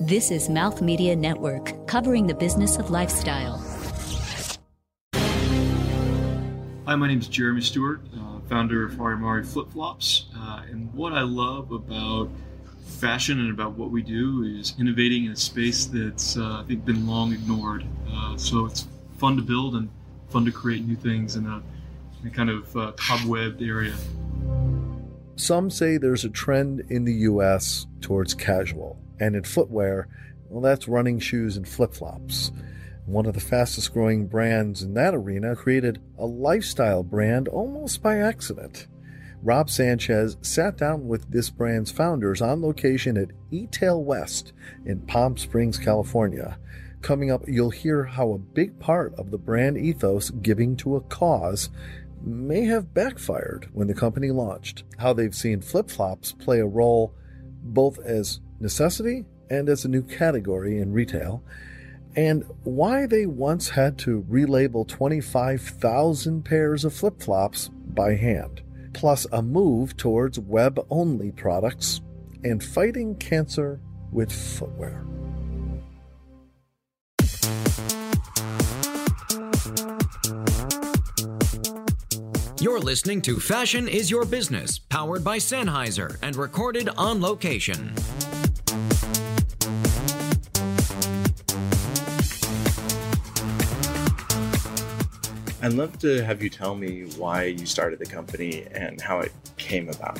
This is Mouth Media Network, covering the business of lifestyle. Hi, my name is Jeremy Stewart, uh, founder of Hari Mari Flip Flops. Uh, and what I love about fashion and about what we do is innovating in a space that's, uh, I think, been long ignored. Uh, so it's fun to build and fun to create new things in a, in a kind of uh, cobwebbed area. Some say there's a trend in the US towards casual, and in footwear, well, that's running shoes and flip flops. One of the fastest growing brands in that arena created a lifestyle brand almost by accident. Rob Sanchez sat down with this brand's founders on location at eTail West in Palm Springs, California. Coming up, you'll hear how a big part of the brand ethos, giving to a cause, may have backfired when the company launched, how they've seen flip flops play a role both as necessity and as a new category in retail, and why they once had to relabel 25,000 pairs of flip flops by hand, plus a move towards web only products and fighting cancer with footwear. You're listening to Fashion is Your Business, powered by Sennheiser and recorded on location. I'd love to have you tell me why you started the company and how it came about.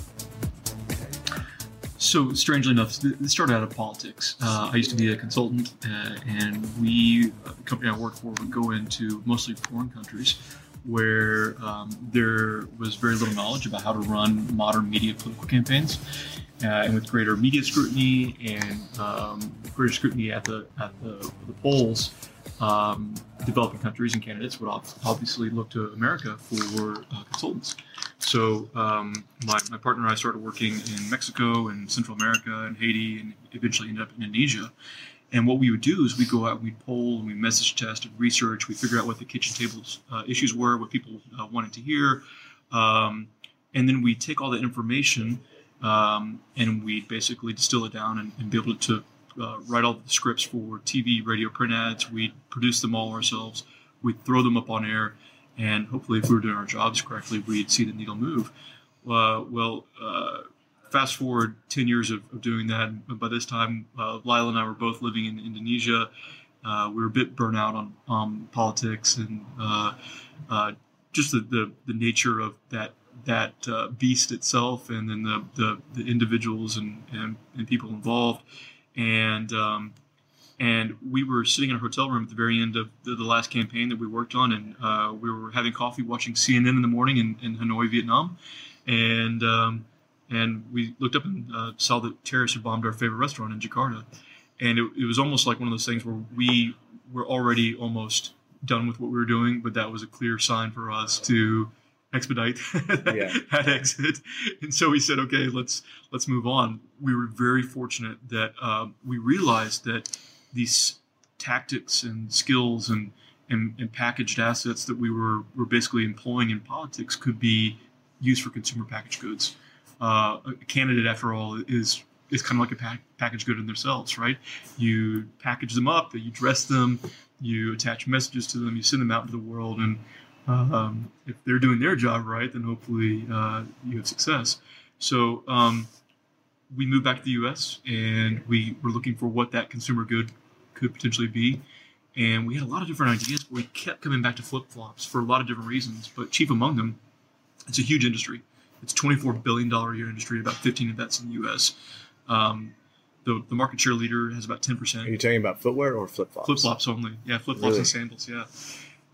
So, strangely enough, this started out of politics. Uh, I used to be a consultant, uh, and we, uh, the company I worked for, would go into mostly foreign countries where um, there was very little knowledge about how to run modern media political campaigns. Uh, and with greater media scrutiny and um, greater scrutiny at the at the, the polls, um, developing countries and candidates would obviously look to America for uh, consultants. So um, my, my partner and I started working in Mexico and Central America and Haiti and eventually ended up in Indonesia. And what we would do is we'd go out, we'd poll, and we message test and research. We figure out what the kitchen tables uh, issues were, what people uh, wanted to hear, um, and then we take all that information um, and we basically distill it down and, and be able to uh, write all the scripts for TV, radio, print ads. We'd produce them all ourselves. We'd throw them up on air, and hopefully, if we were doing our jobs correctly, we'd see the needle move. Uh, well uh, fast forward 10 years of, of doing that. And by this time, uh, Lila and I were both living in Indonesia. Uh, we were a bit burnt out on um, politics and uh, uh, just the, the, the, nature of that that uh, beast itself, and then the, the, the individuals and, and, and, people involved. And um, and we were sitting in a hotel room at the very end of the, the last campaign that we worked on, and uh, we were having coffee, watching CNN in the morning in, in Hanoi, Vietnam, and um, and we looked up and uh, saw that terrorists had bombed our favorite restaurant in Jakarta, and it, it, was almost like one of those things where we were already almost done with what we were doing, but that was a clear sign for us to expedite that, that exit. And so we said, okay, let's let's move on. We were very fortunate that um, we realized that these tactics and skills and, and, and packaged assets that we were were basically employing in politics could be used for consumer packaged goods uh, a candidate, after all, is is kind of like a pack, package good in themselves, right? You package them up, you dress them, you attach messages to them, you send them out into the world, and um, if they're doing their job right, then hopefully uh, you have success. So um, we moved back to the U.S. and we were looking for what that consumer good could potentially be. And we had a lot of different ideas, but we kept coming back to flip flops for a lot of different reasons. But chief among them, it's a huge industry. It's a $24 billion a year industry, about 15 of that's in the U.S. Um, the, the market share leader has about 10%. Are you talking about footwear or flip flops? Flip flops only. Yeah, flip flops really? and sandals. Yeah.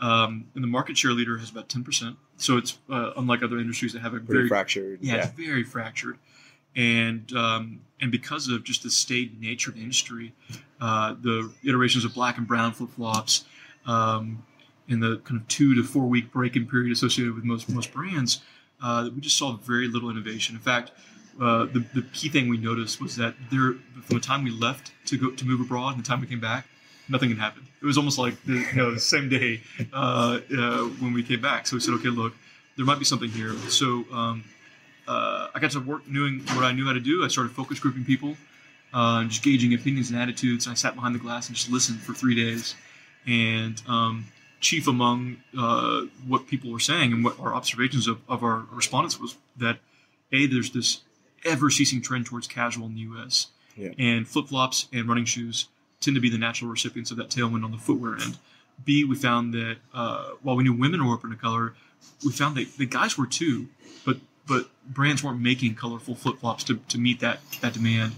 Um, and the market share leader has about 10%. So it's uh, unlike other industries that have a Pretty very fractured. Yeah, yeah, it's very fractured. And um, and because of just the state nature of the industry, uh, the iterations of black and brown flip flops, um, in the kind of two to four week break-in period associated with most most brands, uh, we just saw very little innovation. In fact, uh, the, the key thing we noticed was that there, from the time we left to go to move abroad and the time we came back, nothing had happened. It was almost like the, you know, the same day uh, uh, when we came back. So we said, okay, look, there might be something here. So um, uh, I got to work doing what I knew how to do. I started focus grouping people. uh, just gauging opinions and attitudes. I sat behind the glass and just listened for three days. And um, chief among uh, what people were saying and what our observations of, of our respondents was that a there's this ever ceasing trend towards casual in the U.S. Yeah. and flip flops and running shoes tend to be the natural recipients of that tailwind on the footwear end. B we found that uh, while we knew women were open to color, we found that the guys were too, but but brands weren't making colorful flip flops to, to meet that that demand.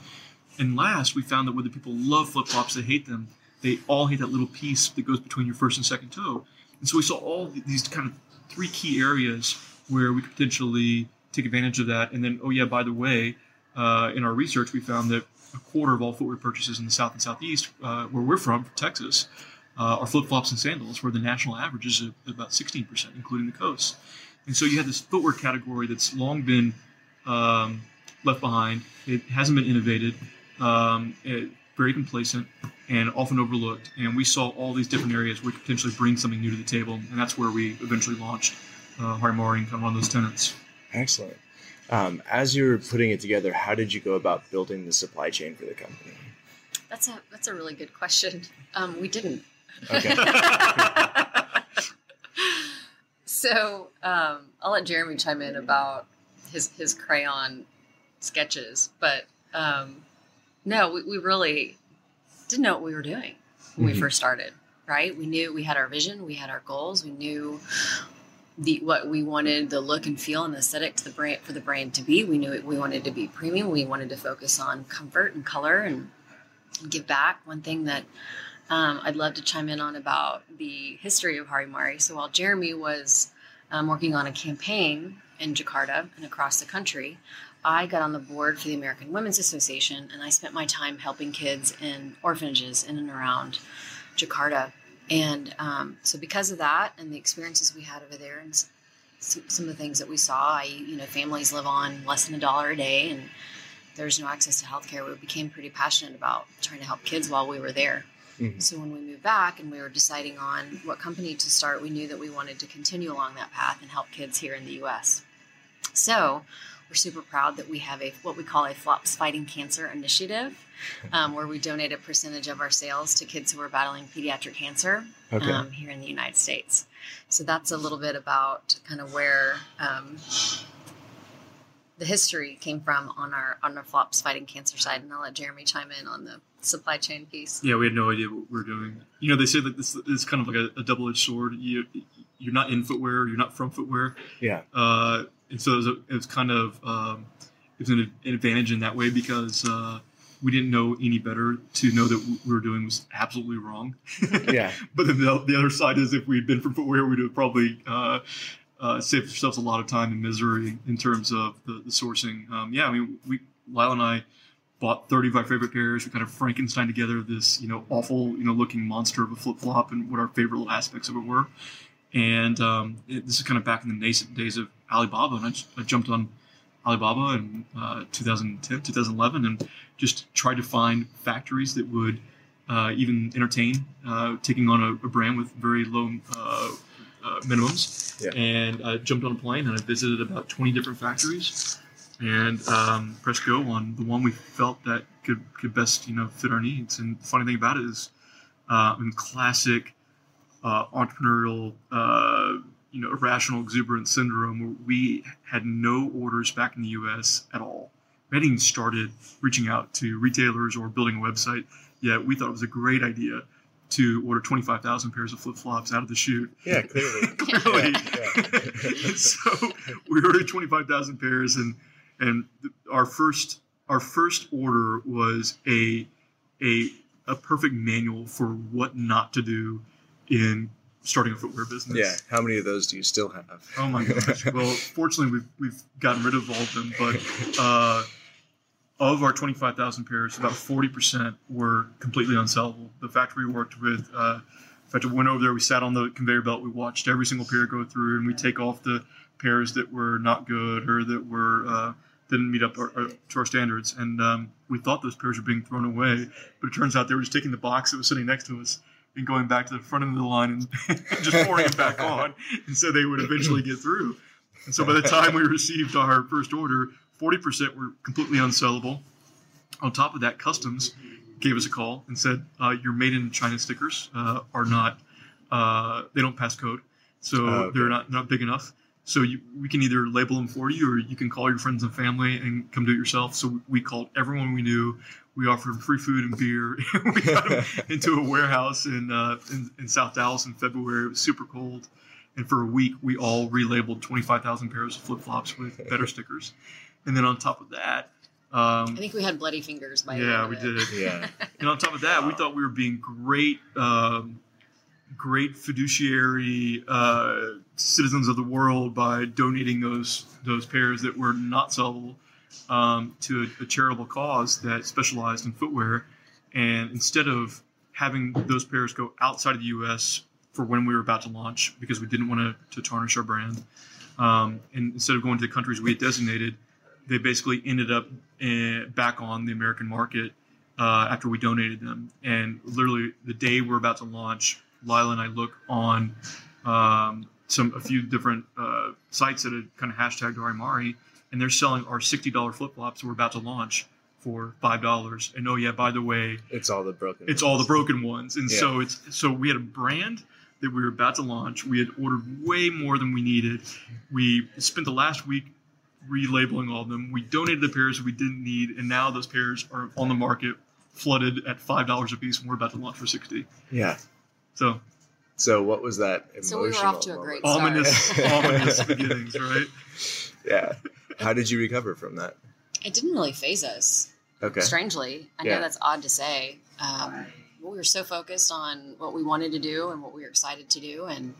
And last, we found that whether people love flip flops, they hate them, they all hit that little piece that goes between your first and second toe. And so we saw all these kind of three key areas where we could potentially take advantage of that. And then, oh yeah, by the way, uh, in our research, we found that a quarter of all footwear purchases in the South and Southeast, uh, where we're from, Texas, uh, are flip flops and sandals, where the national average is about 16%, including the coast. And so you have this footwear category that's long been um, left behind. It hasn't been innovated. Um, it, very complacent and often overlooked. And we saw all these different areas where we could potentially bring something new to the table, and that's where we eventually launched uh, Hari Mari and kind of one of those tenants. Excellent. Um, as you were putting it together, how did you go about building the supply chain for the company? That's a that's a really good question. Um, we didn't. Okay. so um, I'll let Jeremy chime in about his his crayon sketches, but um, no, we, we really didn't know what we were doing when we Mhm. first started. Right? We knew we had our vision, we had our goals, we knew the what we wanted the look and feel and the aesthetic to the brand for the brand to be. We knew it, we wanted to be premium. We wanted to focus on comfort and color and give back. One thing that um, I'd love to chime in on about the history of Hari Mari. So while Jeremy was um, working on a campaign in Jakarta and across the country, I got on the board for the American Women's Association and I spent my time helping kids in orphanages in and around Jakarta. And um, so, because of that and the experiences we had over there, and some, some of the things that we saw, I, you know, families live on less than a dollar a day, and there's no access to healthcare. We became pretty passionate about trying to help kids while we were there. Mhm. So when we moved back and we were deciding on what company to start, we knew that we wanted to continue along that path and help kids here in the U.S. So we're super proud that we have a what we call a Flops Fighting Cancer initiative, um, where we donate a percentage of our sales to kids who are battling pediatric cancer Okay. um, here in the United States. So that's a little bit about kind of where um, the history came from on our on our Flops Fighting Cancer side, and I'll let Jeremy chime in on the supply chain piece. Yeah, we had no idea what we were doing. You know, they say that this is kind of like a, a double-edged sword. You, you're not in footwear, you're not from footwear, yeah. uh, and so it was, a, it was kind of um, it was an, an advantage in that way because uh, we didn't know any better to know that what we were doing was absolutely wrong. Yeah. but then the, the other side is if we'd been from footwear, we'd have probably uh, uh, saved ourselves a lot of time and misery in terms of the, the sourcing. Um, yeah, I mean, we Lila and I bought 30 of our favorite pairs. We kind of Frankenstein together this, you know, awful, you know, looking monster of a flip flop and what our favorite little aspects of it were. And um, it, this is kind of back in the nascent days of Alibaba, and I, jumped on Alibaba in uh, 2010, 2011, and just tried to find factories that would uh, even entertain uh, taking on a, a brand with very low uh, uh, minimums. Yeah. And I jumped on a plane and I visited about 20 different factories and um, press go on the one we felt that could, could best you know fit our needs. And the funny thing about it is, uh, in classic uh, entrepreneurial, uh, you know, irrational exuberance syndrome, we had no orders back in the U.S. at all. We hadn't even started reaching out to retailers or building a website yet. We thought it was a great idea to order 25,000 pairs of flip flops out of the chute. Yeah, clearly. Clearly. Yeah, And so we ordered 25,000 pairs, and and our first our first order was a a a perfect manual for what not to do in starting a footwear business. Yeah. How many of those do you still have? Oh my gosh. Well, fortunately, we've, we've gotten rid of all of them, but uh, of our 25,000 pairs, about 40% were completely unsellable. The factory we worked with, uh, in fact, we went over there, we sat on the conveyor belt, we watched every single pair go through, and we take off the pairs that were not good or that were uh, didn't meet up our, our, to our standards. And um, we thought those pairs were being thrown away, but it turns out they were just taking the box that was sitting next to us and going back to the front end of the line and just pouring it back on. And so they would eventually get through. And so by the time we received our first order, 40% were completely unsellable. On top of that, customs gave us a call and said uh, your made in China stickers uh, are not uh, they don't pass code, so Oh, okay. they're not not big enough. So you, we can either label them for you, or you can call your friends and family and come do it yourself. So we called everyone we knew. We offered them free food and beer. we got them into a warehouse in, uh, in in South Dallas in February. It was super cold, and for a week we all relabeled twenty five thousand pairs of flip flops with better stickers. And then on top of that, I um, think we had bloody fingers by the yeah, end we it. did. Yeah. And on top of that, we thought we were being great, um, great fiduciary uh, citizens of the world by donating those those pairs that were not sellable um, to a, a charitable cause that specialized in footwear. And instead of having those pairs go outside of the U.S. for when we were about to launch, because we didn't want to, to tarnish our brand, um, and instead of going to the countries we had designated, they basically ended up uh, back on the American market uh, after we donated them. And literally the day we're about to launch, Lila and I look on um, some a few different uh, sites that had kind of hashtagged Hari Mari, and they're selling our sixty dollar flip flops we're about to launch for five dollars. And oh yeah, by the way, It's all the broken. it's all the broken ones. And Yeah. so it's so we had a brand that we were about to launch. We had ordered way more than we needed. We spent the last week relabeling all of them. We donated the pairs we didn't need, and now those pairs are on the market, flooded at five dollars a piece, and we're about to launch for sixty. Yeah. So So what was that emotional? So we were off to a moment? great start. ominous, ominous beginnings, right? Yeah. How did you recover from that? It didn't really phase us. Okay. Strangely, I Yeah. know that's odd to say. Um, we were so focused on what we wanted to do and what we were excited to do, and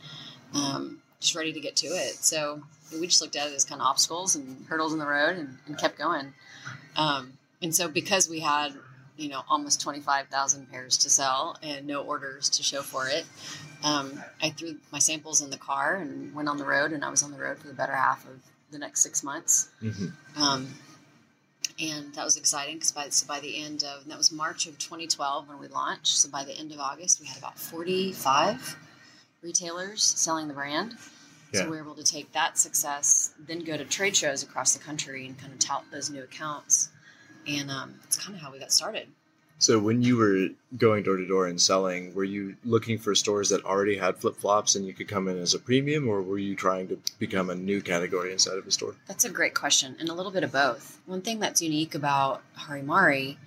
um, just ready to get to it. So we just looked at it as kind of obstacles and hurdles in the road, and, and kept going. Um, and so because we had you know almost 25,000 pairs to sell and no orders to show for it um, I threw my samples in the car and went on the road and I was on the road for the better half of the next six months Mhm. um, and that was exciting because by, so by the end of, and that was March of 2012 when we launched. So by the end of August, we had about 45 retailers selling the brand. Yeah. So we were able to take that success, then go to trade shows across the country and kind of tout those new accounts. And um, it's kind of how we got started. So when you were going door to door and selling, were you looking for stores that already had flip flops and you could come in as a premium, or were you trying to become a new category inside of a store? That's a great question, and a little bit of both. One thing that's unique about Hari Mari,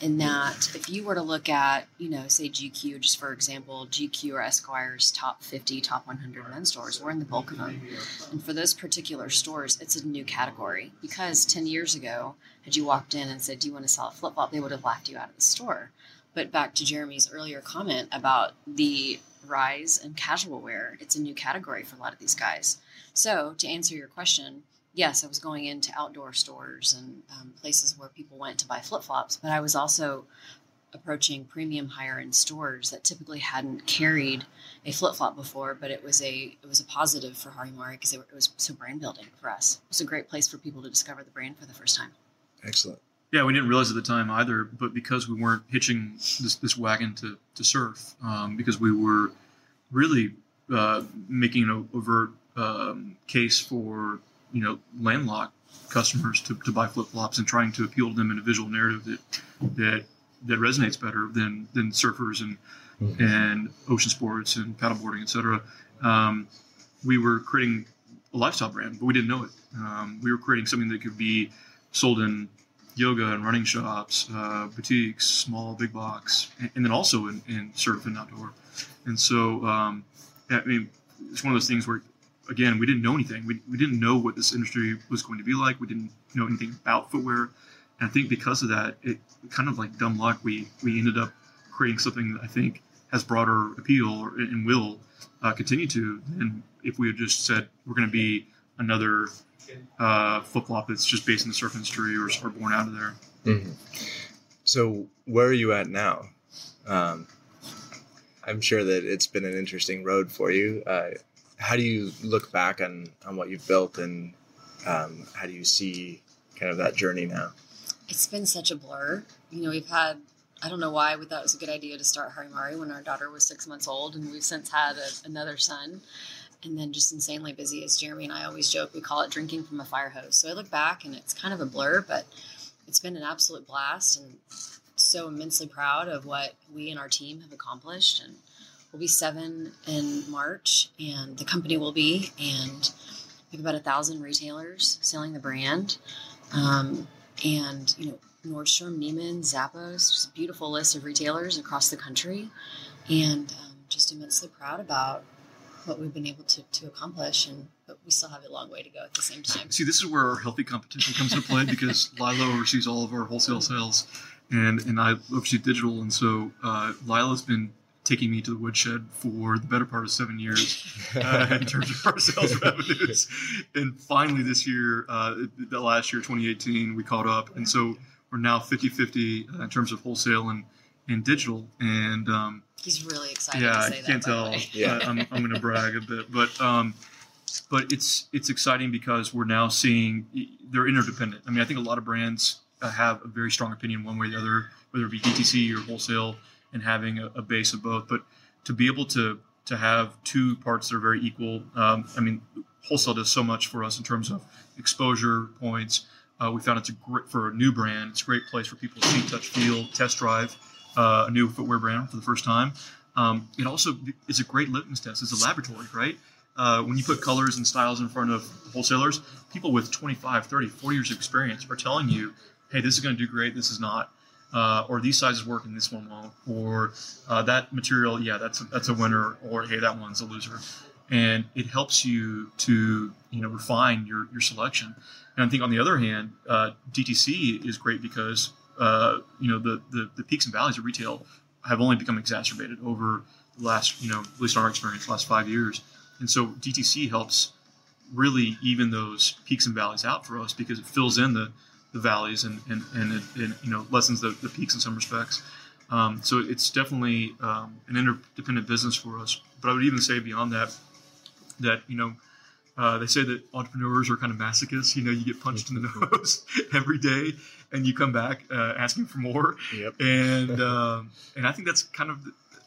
in that if you were to look at, you know, say GQ, just for example, GQ or Esquire's top 50, top 100 men's stores, we're in the bulk of them. And for those particular stores, it's a new category because 10 years ago, had you walked in and said, Do you want to sell a flip flop? They would have laughed you out of the store. But back to Jeremy's earlier comment about the rise in casual wear, it's a new category for a lot of these guys. So, to answer your question, yes, I was going into outdoor stores and um, places where people went to buy flip flops, but I was also approaching premium higher end stores that typically hadn't carried a flip flop before, but it was a it was a positive for Hari Mari because it, was so brand building for us. It was a great place for people to discover the brand for the first time. Excellent. Yeah, we didn't realize at the time either, but because we weren't hitching this, this wagon to, to surf, um, because we were really uh, making an overt um, case for you know landlocked customers to, to buy flip flops and trying to appeal to them in a visual narrative that that that resonates better than than surfers and and ocean sports and paddleboarding, etc. Um, we were creating a lifestyle brand, but we didn't know it. Um, we were creating something that could be sold in yoga and running shops, uh, boutiques, small, big box, and, and then also in, in surf and outdoor. And so, um, I mean, it's one of those things where, again, we didn't know anything. We, we didn't know what this industry was going to be like. We didn't know anything about footwear. And I think because of that, it kind of like dumb luck, we, we ended up creating something that I think has broader appeal or, and will uh, continue to than if we had just said we're going to be another uh, flip flop that's just based in the surf industry or, or born out of there. Mhm. So where are you at now? Um, I'm sure that it's been an interesting road for you. Uh, how do you look back on, on what you've built and um, how do you see kind of that journey now? It's been such a blur. You know, we've had I don't know why we thought it was a good idea to start Harry Hari Mari when our daughter was six months old, and we've since had a, another son, and then just insanely busy. As Jeremy and I always joke, we call it drinking from a fire hose. So I look back and it's kind of a blur, but it's been an absolute blast and so immensely proud of what we and our team have accomplished. And we'll be seven in March, and the company will be, and we have about a thousand retailers selling the brand. Um, and, you know, Nordstrom, Neiman, Zappos, just beautiful list of retailers across the country. And um, just immensely proud about what we've been able to, to accomplish and but we still have a long way to go at the same time see this is where our healthy competition comes into play because lila oversees all of our wholesale sales and and i oversee digital and so uh, lila's been taking me to the woodshed for the better part of seven years uh, in terms of our sales revenues and finally this year uh, the last year 2018 we caught up and so we're now 50-50 uh, in terms of wholesale and and digital and um, He's really excited. yeah, to say I can't that, tell. Yeah. I- I'm, I'm going to brag a bit, but um, but it's it's exciting because we're now seeing they're interdependent. I mean, I think a lot of brands uh, have a very strong opinion one way or the other, whether it be DTC or wholesale, and having a, a base of both. But to be able to to have two parts that are very equal, um, I mean, wholesale does so much for us in terms of exposure points. Uh, we found it's a great for a new brand. It's a great place for people to see, touch, feel, test drive uh, a new footwear brand for the first time. Um, it also is a great litmus test. It's a laboratory, right? Uh, when you put colors and styles in front of wholesalers, people with 25, 30, 40 years of experience are telling you, hey, this is going to do great, this is not. Uh, or these sizes work and this one won't. Or uh, that material, yeah, that's a, that's a winner. Or hey, that one's a loser. And it helps you to you know refine your your selection. And I think on the other hand, uh, DTC is great because uh, you know the, the the peaks and valleys of retail have only become exacerbated over the last you know at least in our experience last five years. And so DTC helps really even those peaks and valleys out for us because it fills in the, the valleys and, and, and it, it you know lessens the, the peaks in some respects. Um, so it's definitely um, an interdependent business for us. But I would even say beyond that, that you know uh, they say that entrepreneurs are kind of masochists. You know, you get punched in the nose every day, and you come back uh, asking for more. Yep. And um, and I think that's kind of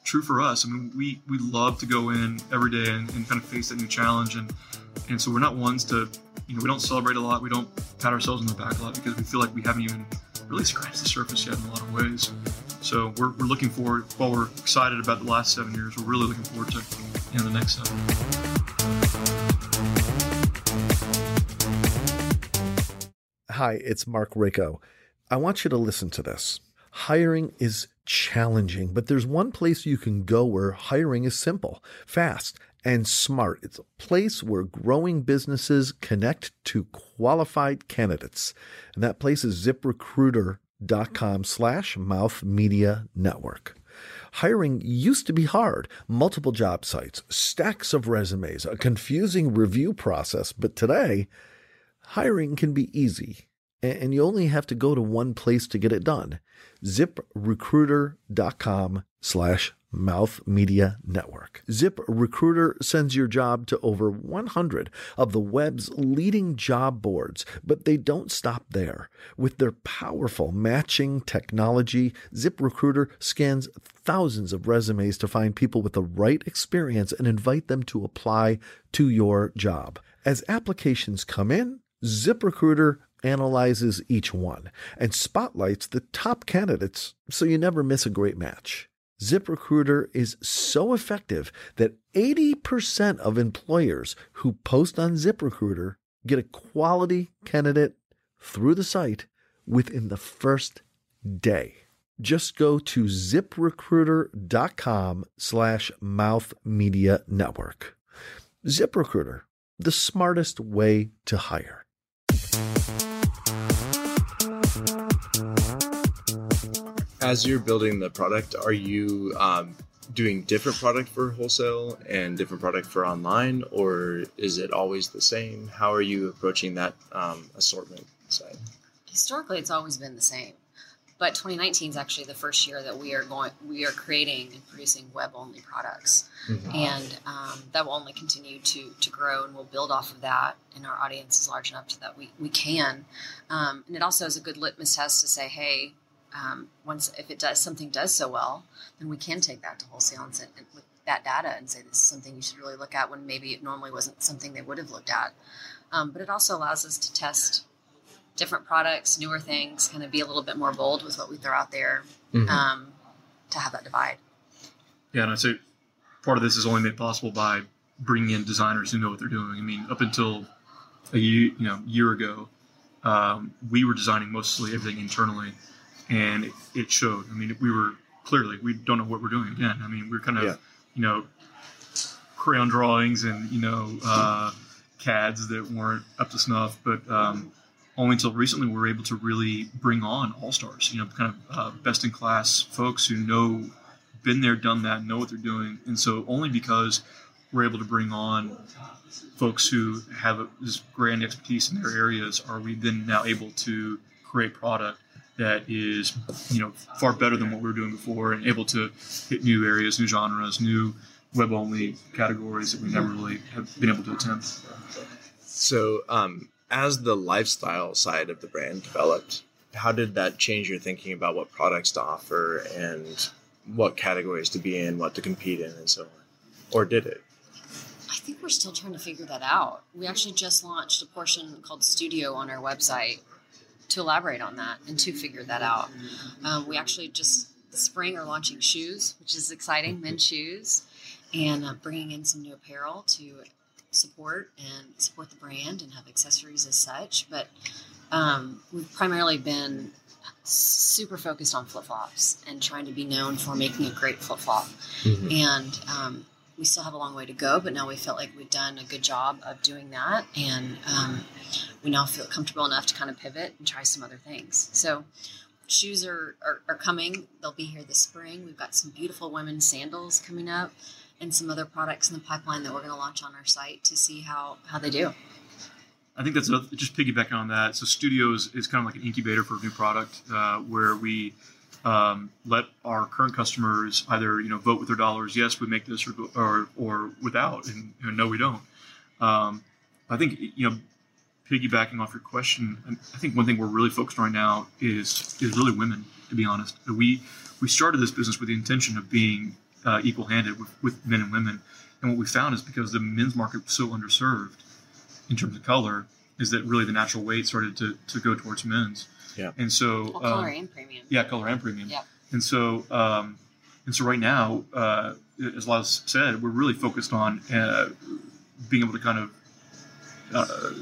true for us. I mean, we we love to go in every day and, and kind of face that new challenge, and and so we're not ones to, you know, we don't celebrate a lot. We don't pat ourselves on the back a lot because we feel like we haven't even really scratched the surface yet in a lot of ways. So we're, we're looking forward. While we're excited about the last seven years, we're really looking forward to you know the next seven. Hi, it's Mark Rako. I want you to listen to this. Hiring is challenging, but there's one place you can go where hiring is simple, fast, and smart. It's a place where growing businesses connect to qualified candidates. And that place is ziprecruiter.com slash mouth media network. Hiring used to be hard. Multiple job sites, stacks of resumes, a confusing review process. But today, hiring can be easy. And you only have to go to one place to get it done. ZipRecruiter.com slash mouth media network. Zip Recruiter sends your job to over 100 of the web's leading job boards, but they don't stop there. With their powerful matching technology, Zip Recruiter scans thousands of resumes to find people with the right experience and invite them to apply to your job. As applications come in, ZipRecruiter analyzes each one and spotlights the top candidates so you never miss a great match. ZipRecruiter is so effective that 80% of employers who post on ZipRecruiter get a quality candidate through the site within the first day. Just go to ziprecruiter.com slash mouth media network. ZipRecruiter, the smartest way to hire. As you're building the product, are you um, doing different product for wholesale and different product for online, or is it always the same? How are you approaching that um, assortment side? Historically, it's always been the same. But 2019 is actually the first year that we are going, we are creating and producing web-only products, and um, that will only continue to to grow, and we'll build off of that. And our audience is large enough to that we we can. Um, and it also is a good litmus test to say, hey, um, once if it does something does so well, then we can take that to wholesale and, say, and with that data and say this is something you should really look at when maybe it normally wasn't something they would have looked at. Um, but it also allows us to test different products, newer things, kind of be a little bit more bold with what we throw out there Mhm. um, to have that divide. Yeah, and I'd say part of this is only made possible by bringing in designers who know what they're doing. I mean, up until a year, you know, year ago, um, we were designing mostly everything internally, and it, it showed. I mean, we were clearly we don't know what we're doing again. I mean, we're kind of Yeah. you know crayon drawings and you know uh, CADs that weren't up to snuff, but um, only until recently we were able to really bring on all stars. You know, kind of uh, best in class folks who know, been there, done that, know what they're doing, and so only because we're able to bring on folks who have this grand expertise in their areas are we then now able to create product that is you know far better than what we were doing before and able to hit new areas new genres new web only categories that we never really have been able to attempt So, um, as the lifestyle side of the brand developed, how did that change your thinking about what products to offer and what categories to be in, what to compete in, and so on? Or did it? I think we're still trying to figure that out. We actually just launched a portion called Studio on our website to elaborate on that and to figure that out. Um, we actually just this spring are launching shoes, which is exciting, men's shoes, and uh, bringing in some new apparel to support and support the brand and have accessories as such. But um, we've primarily been super focused on flip flops and trying to be known for making a great flip flop. And um, we still have a long way to go, but now we felt like we've done a good job of doing that. And um, we now feel comfortable enough to kind of pivot and try some other things. So, shoes are, are, are coming. They'll be here this spring. We've got some beautiful women's sandals coming up and some other products in the pipeline that we're going to launch on our site to see how, how they do. I think that's another, just piggybacking on that. So Studios is kind of like an incubator for a new product uh, where we um, let our current customers either you know vote with their dollars, yes, we make this, or or, or without, and know, no, we don't. Um, I think you know, piggybacking off your question, I think one thing we're really focused on right now is is really women. To be honest, we we started this business with the intention of being uh, equal-handed with, with men and women, and what we found is because the men's market was so underserved in terms of color is that really the natural weight started to, to go towards men's. Yeah. And so, Well, color um, and premium. yeah, color and premium. Yep. And so, um, and so right now, uh, as Laz said, we're really focused on uh, being able to kind of uh,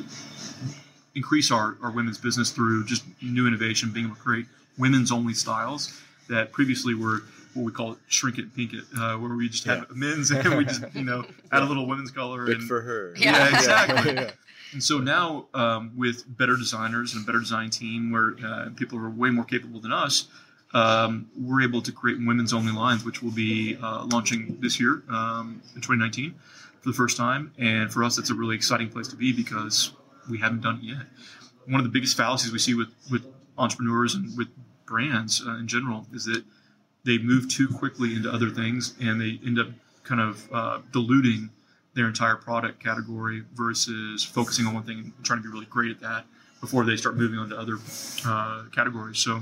increase our, our women's business through just new innovation, being able to create women's only styles that previously were what we call shrink it, pink it, uh, where we just had men's and we just you know add a little women's color Good and for her. Yeah. Yeah, exactly. Yeah. And so now, um, with better designers and a better design team, where uh, people are way more capable than us, um, we're able to create women's only lines, which will be uh, launching this year um, in 2019 for the first time. And for us, that's a really exciting place to be because we haven't done it yet. One of the biggest fallacies we see with, with entrepreneurs and with brands uh, in general is that they move too quickly into other things and they end up kind of uh, diluting their entire product category versus focusing on one thing and trying to be really great at that before they start moving on to other uh, categories. So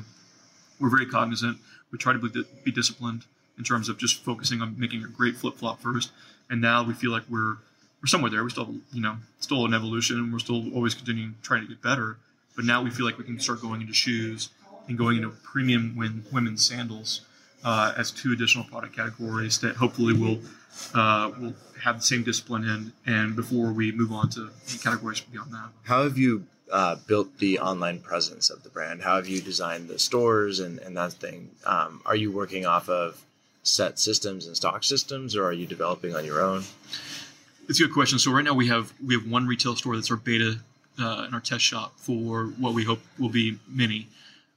we're very cognizant. We try to be, be disciplined in terms of just focusing on making a great flip flop first. And now we feel like we're we're somewhere there. We still, you know, still an evolution. We're still always continuing trying to get better. But now we feel like we can start going into shoes and going into premium women's sandals uh, as two additional product categories that hopefully will uh, will have the same discipline in. And before we move on to categories beyond that. How have you uh, built the online presence of the brand? How have you designed the stores and, and that thing? Um, are you working off of set systems and stock systems, or are you developing on your own? It's a good question. So right now we have we have one retail store that's our beta uh, in our test shop for what we hope will be many.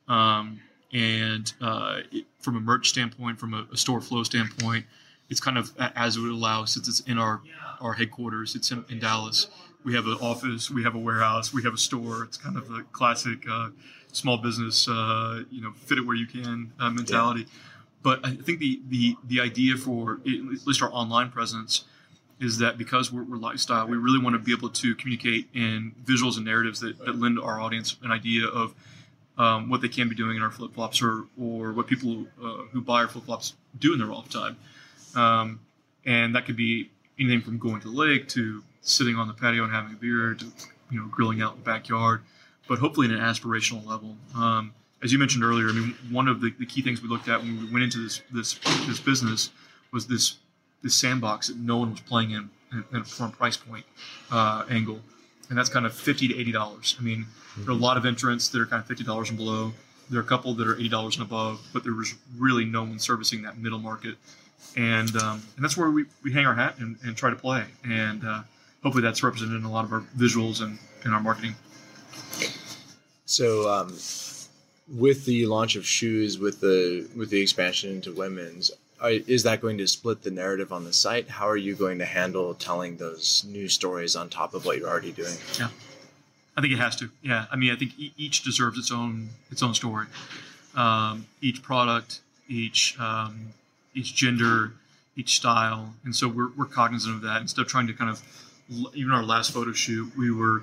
Um, and uh, it, from a merch standpoint, from a, a, store flow standpoint, it's kind of as it would allow since it's in our our headquarters. It's in, in Dallas. We have an office, we have a warehouse, we have a store. It's kind of a classic uh, small business, uh, you know, fit it where you can uh, mentality. Yeah. But I think the the the idea for at least our online presence is that because we're, we're, lifestyle, we really want to be able to communicate in visuals and narratives that, that lend our audience an idea of um, what they can be doing in our flip flops or, or what people uh, who buy our flip flops do in their off time. Um, and that could be anything from going to the lake to sitting on the patio and having a beer to you know grilling out in the backyard. but hopefully in an aspirational level. Um, as you mentioned earlier, I mean, one of the, the key things we looked at when we went into this this this business was this this sandbox that no one was playing in, in, in from a price point uh, angle, and that's kind of fifty to eighty dollars. I mean, there are a lot of entrants that are kind of fifty dollars and below. There are a couple that are eighty dollars and above, but there was really no one servicing that middle market, and um, and that's where we, we hang our hat and, and try to play, and uh, hopefully that's represented in a lot of our visuals and in our marketing. So, um, with the launch of shoes, with the with the expansion into women's, is that going to split the narrative on the site? How are you going to handle telling those new stories on top of what you're already doing? Yeah, I think it has to. Yeah, I mean, I think e- each deserves its own its own story. Um, each product, each um, each gender, each style, and so we're, we're cognizant of that. Instead of trying to kind of even our last photo shoot, we were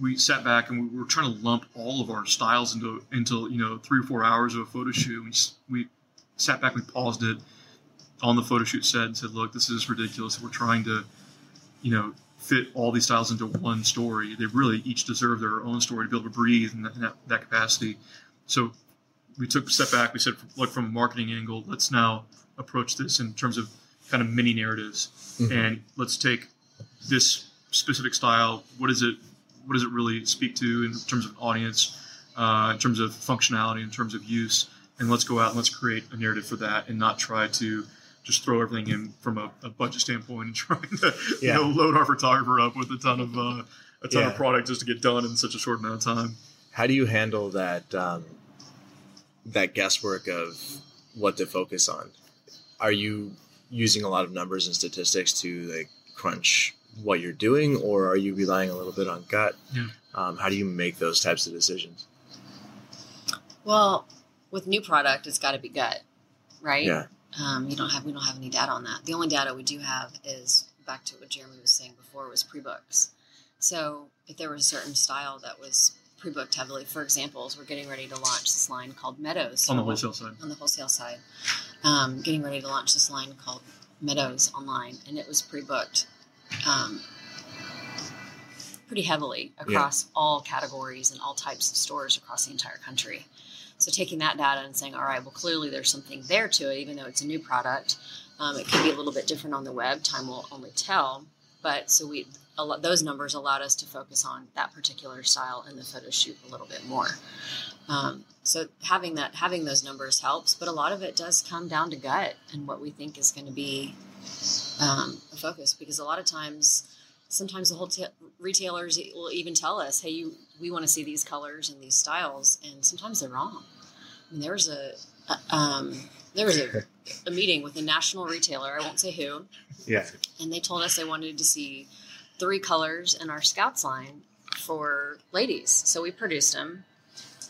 we sat back and we were trying to lump all of our styles into into you know three or four hours of a photo shoot. We we sat back, we paused it on the photo shoot set and said, "Look, this is ridiculous. We're trying to, you know, fit all these styles into one story. They really each deserve their own story to be able to breathe in that, in that, that capacity." So we took a step back. We said, "Look, from a marketing angle, let's now approach this in terms of kind of mini narratives, mm-hmm. and let's take this specific style. What is it? what does it really speak to in terms of audience, uh, in terms of functionality, in terms of use, and let's go out and let's create a narrative for that, and not try to just throw everything in from a, a budget standpoint and trying to yeah. you know load our photographer up with a ton of uh, a ton yeah. of product just to get done in such a short amount of time. How do you handle that um, that guesswork of what to focus on? Are you using a lot of numbers and statistics to like crunch what you're doing, or are you relying a little bit on gut? Yeah. Um, how do you make those types of decisions? Well, with new product, it's got to be gut, right? Yeah. Um, you don't have we don't have any data on that. The only data we do have is back to what Jeremy was saying before was pre-books. So if there was a certain style that was pre-booked heavily, for example, we're getting ready to launch this line called Meadows on the wholesale side. On the wholesale side, um, getting ready to launch this line called Meadows online, and it was pre-booked um, pretty heavily across yeah. all categories and all types of stores across the entire country. So taking that data and saying, all right, well, clearly there's something there to it, even though it's a new product. Um, it could be a little bit different on the web. Time will only tell. But so we lot, those numbers allowed us to focus on that particular style in the photo shoot a little bit more. Um, so having that having those numbers helps, but a lot of it does come down to gut and what we think is going to be um, a focus because a lot of times sometimes the whole t- retailers will even tell us hey you we want to see these colors and these styles and sometimes they're wrong there was a, a um, there was a, a meeting with a national retailer i won't say who. Yeah. And they told us they wanted to see three colors in our scouts line for ladies. So we produced them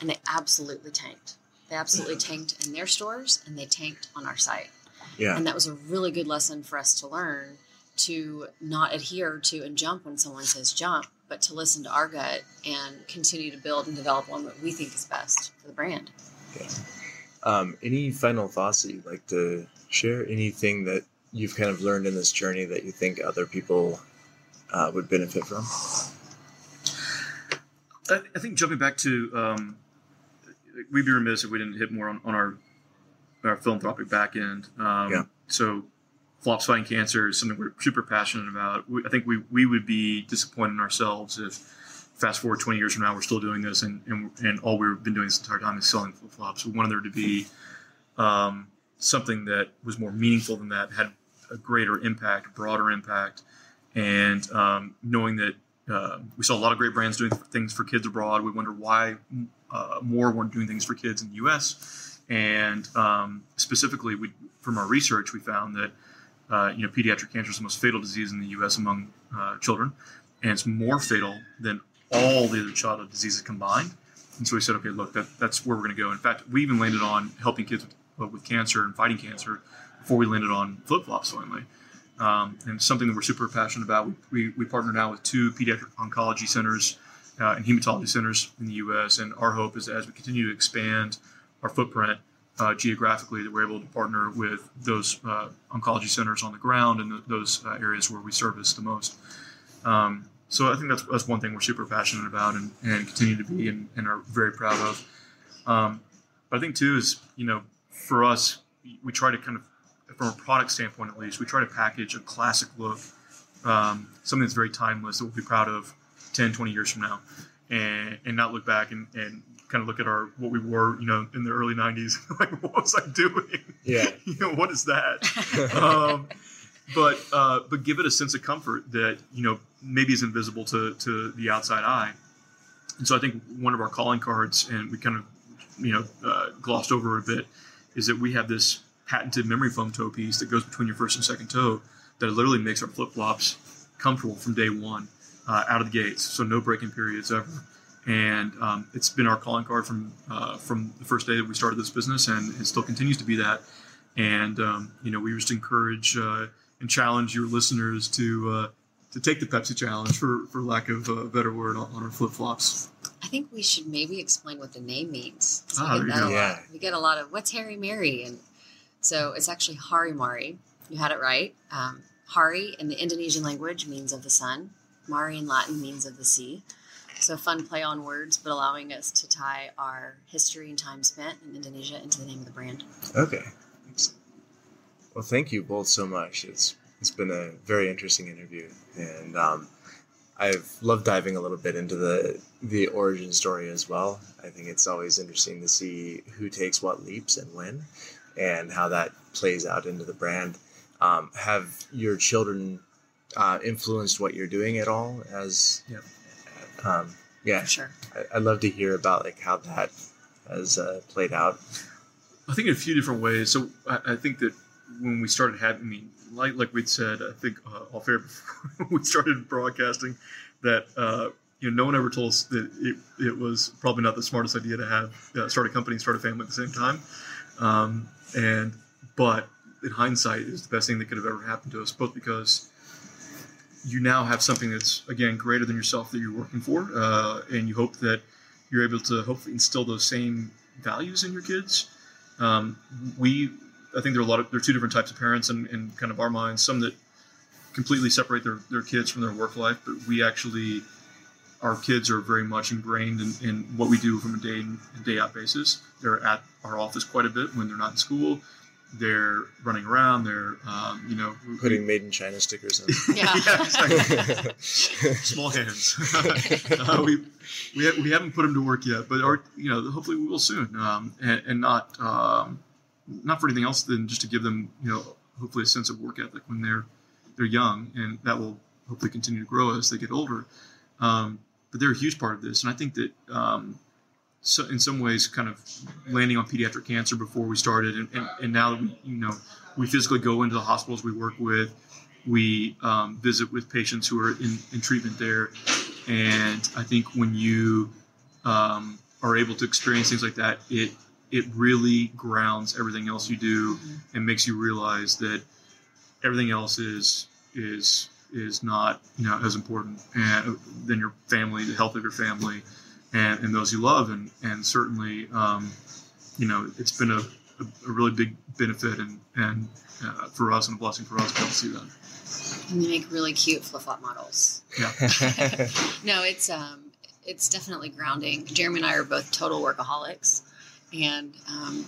and they absolutely tanked. They absolutely tanked in their stores and they tanked on our site. Yeah. And that was a really good lesson for us to learn to not adhere to and jump when someone says jump, but to listen to our gut and continue to build and develop one that we think is best for the brand. Yeah. Um, any final thoughts that you'd like to share? Anything that you've kind of learned in this journey that you think other people uh, would benefit from? I, think jumping back to, um, we'd be remiss if we didn't hit more on, on our our philanthropic back end. Um, yeah. So, flops fighting cancer is something we're super passionate about. We, I think we we would be disappointed in ourselves if fast forward 20 years from now we're still doing this and and, and all we've been doing this entire time is selling flip flops. We wanted there to be um, something that was more meaningful than that, had a greater impact, broader impact, and um, knowing that. Uh, we saw a lot of great brands doing things for kids abroad. We wonder why uh, more weren't doing things for kids in the U.S and um, specifically, we, from our research, we found that uh, you know pediatric cancer is the most fatal disease in the U.S. among uh, children, and it's more fatal than all the other childhood diseases combined. And so we said, okay, look, that, that's where we're going to go. In fact, we even landed on helping kids with, uh, with cancer and fighting cancer before we landed on flip flops finally. Um, and something that we're super passionate about. We, we partner now with two pediatric oncology centers uh, and hematology centers in the U.S. And our hope is that as we continue to expand our footprint uh, geographically that we're able to partner with those uh, oncology centers on the ground and th- those uh, areas where we service the most. Um, so I think that's, that's one thing we're super passionate about and, and continue to be and, and are very proud of. Um, but I think too is you know for us we try to kind of from a product standpoint at least we try to package a classic look, um, something that's very timeless that we'll be proud of 10, 20 years from now, and and not look back and, and kind of look at our what we wore you know in the early 90s like what was I doing? Yeah. you know what is that? um, but uh, but give it a sense of comfort that you know maybe is invisible to to the outside eye. And so I think one of our calling cards, and we kind of you know uh, glossed over a bit, is that we have this patented memory foam toe piece that goes between your first and second toe that literally makes our flip flops comfortable from day one uh, out of the gates. So no breaking periods ever. And um, it's been our calling card from uh, from the first day that we started this business, and it still continues to be that. And um, you know, we just encourage uh, and challenge your listeners to uh, to take the Pepsi challenge, for for lack of a better word, on, on our flip flops. I think we should maybe explain what the name means. Ah, we, get that a Yeah. lot. we get a lot of what's Harry Mary, and so it's actually Hari Mari. You had it right. Um, Hari in the Indonesian language means of the sun. Mari in Latin means of the sea. So fun play on words, but allowing us to tie our history and time spent in Indonesia into the name of the brand. Okay. Excellent. Well, thank you both so much. It's it's been a very interesting interview, and um, I've loved diving a little bit into the the origin story as well. I think it's always interesting to see who takes what leaps and when, and how that plays out into the brand. Um, have your children uh, influenced what you're doing at all? As Yep. um, yeah, For sure. I, I'd love to hear about like how that has uh, played out. I think in a few different ways. So I, I think that when we started having, I mean, like like we'd said, I think uh, off air before we started broadcasting, that uh, you know no one ever told us that it, it was probably not the smartest idea to have uh, start a company and start a family at the same time. Um, and but in hindsight, is the best thing that could have ever happened to us, both because you now have something that's again greater than yourself that you're working for, uh, and you hope that you're able to hopefully instill those same values in your kids. Um, we, I think there are a lot of there are two different types of parents in, in kind of our minds. Some that completely separate their, their kids from their work life, but we actually our kids are very much ingrained in, in what we do from a day in day out basis. They're at our office quite a bit when they're not in school. They're running around. They're um, you know we- Putting made in China stickers on. Yeah. yeah, exactly. small hands. uh, we we, ha- we haven't put them to work yet, but our, you know hopefully we will soon, um, and, and not um, not for anything else than just to give them you know hopefully a sense of work ethic when they're they're young, and that will hopefully continue to grow as they get older. Um, but they're a huge part of this, and I think that um, so in some ways, kind of landing on pediatric cancer before we started, and, and, and now that we you know we physically go into the hospitals we work with we um, visit with patients who are in, in treatment there. And I think when you um, are able to experience things like that, it it really grounds everything else you do and makes you realize that everything else is is is not you know as important and than your family, the health of your family, and, and those you love, and and certainly um, you know it's been a, a, really big benefit and and uh, for us and a blessing for us to be able to see that. And they make really cute flip flop models. Yeah. no, it's um, it's definitely grounding. Jeremy and I are both total workaholics, and um,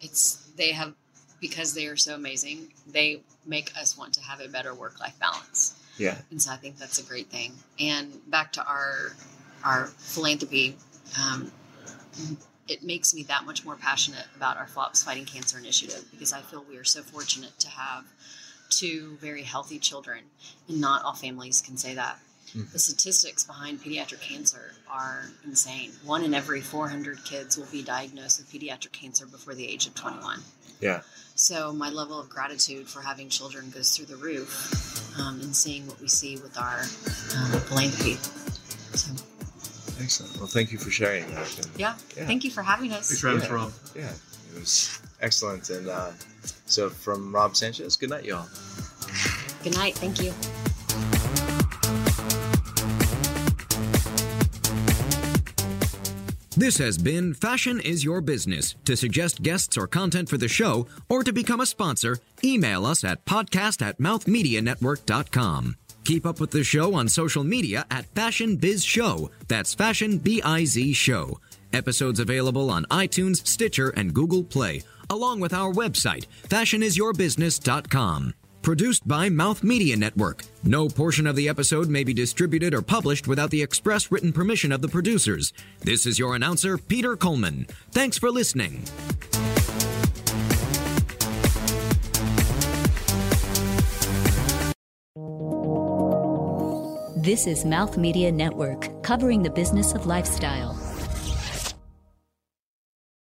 it's they have because they are so amazing. They make us want to have a better work life balance, yeah. and so I think that's a great thing. And back to our our philanthropy. Um, it makes me that much more passionate about our Flops Fighting Cancer initiative because I feel we are so fortunate to have two very healthy children, and not all families can say that. The statistics behind pediatric cancer are insane. One in every 400 kids will be diagnosed with pediatric cancer before the age of 21. Yeah. So my level of gratitude for having children goes through the roof, um, and seeing what we see with our um, philanthropy. So Excellent. Well, thank you for sharing that. And, yeah, Yeah. thank you for having us. Thanks for having us, Rob. yeah, it was excellent. And uh, so, from Rob Sanchez, good night, y'all. Good night. Thank you. This has been Fashion is Your Business. To suggest guests or content for the show, or to become a sponsor, email us at podcast at mouthmedianetwork.com. Keep up with the show on social media at Fashion Biz Show. That's Fashion B I Z Show. Episodes available on iTunes, Stitcher, and Google Play, along with our website, fashionisyourbusiness.com. Produced by Mouth Media Network. No portion of the episode may be distributed or published without the express written permission of the producers. This is your announcer, Peter Coleman. Thanks for listening. This is Mouth Media Network, covering the business of lifestyle.